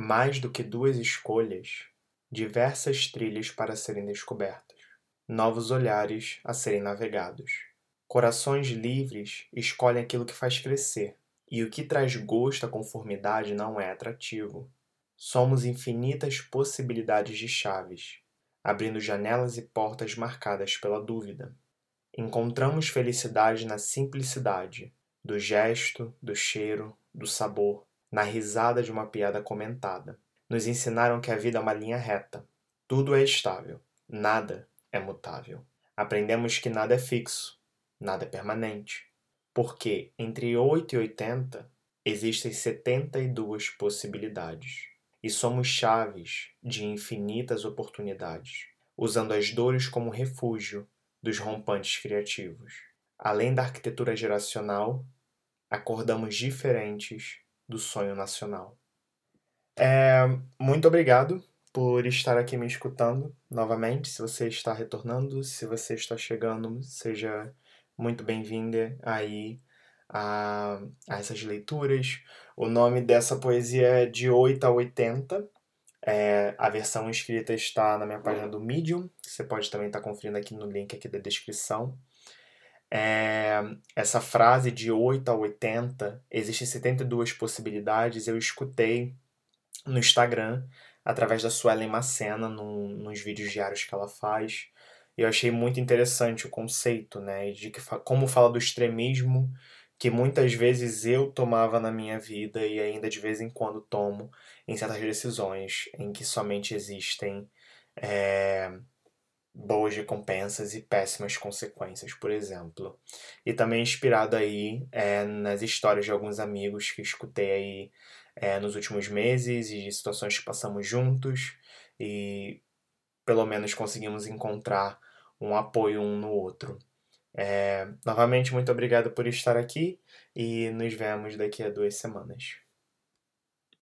mais do que duas escolhas, diversas trilhas para serem descobertas, novos olhares a serem navegados. Corações livres escolhem aquilo que faz crescer, e o que traz gosto à conformidade não é atrativo. Somos infinitas possibilidades de chaves, abrindo janelas e portas marcadas pela dúvida. Encontramos felicidade na simplicidade, do gesto, do cheiro, do sabor, na risada de uma piada comentada. Nos ensinaram que a vida é uma linha reta. Tudo é estável, nada é mutável. Aprendemos que nada é fixo, nada é permanente. Porque entre 8 e 80 existem 72 possibilidades. E somos chaves de infinitas oportunidades, usando as dores como refúgio dos rompantes criativos. Além da arquitetura geracional, acordamos diferentes do sonho nacional. É, muito obrigado por estar aqui me escutando novamente. Se você está retornando, se você está chegando, seja muito bem-vinda aí a, a, essas leituras. O nome dessa poesia é De 8 a 80. É, a versão escrita está na minha página do Medium. Você pode também estar conferindo aqui no link aqui da descrição. É, essa frase de 8 a 80, existem 72 possibilidades. Eu escutei no Instagram, através da Suelen Macena, nos vídeos diários que ela faz. E eu achei muito interessante o conceito, né? De que, como fala do extremismo que muitas vezes eu tomava na minha vida e ainda de vez em quando tomo em certas decisões em que somente existem é, boas recompensas e péssimas consequências, por exemplo. E também inspirado aí é, nas histórias de alguns amigos que escutei aí é, nos últimos meses e de situações que passamos juntos e pelo menos conseguimos encontrar um apoio um no outro. É, novamente, muito obrigado por estar aqui e nos vemos daqui a duas semanas.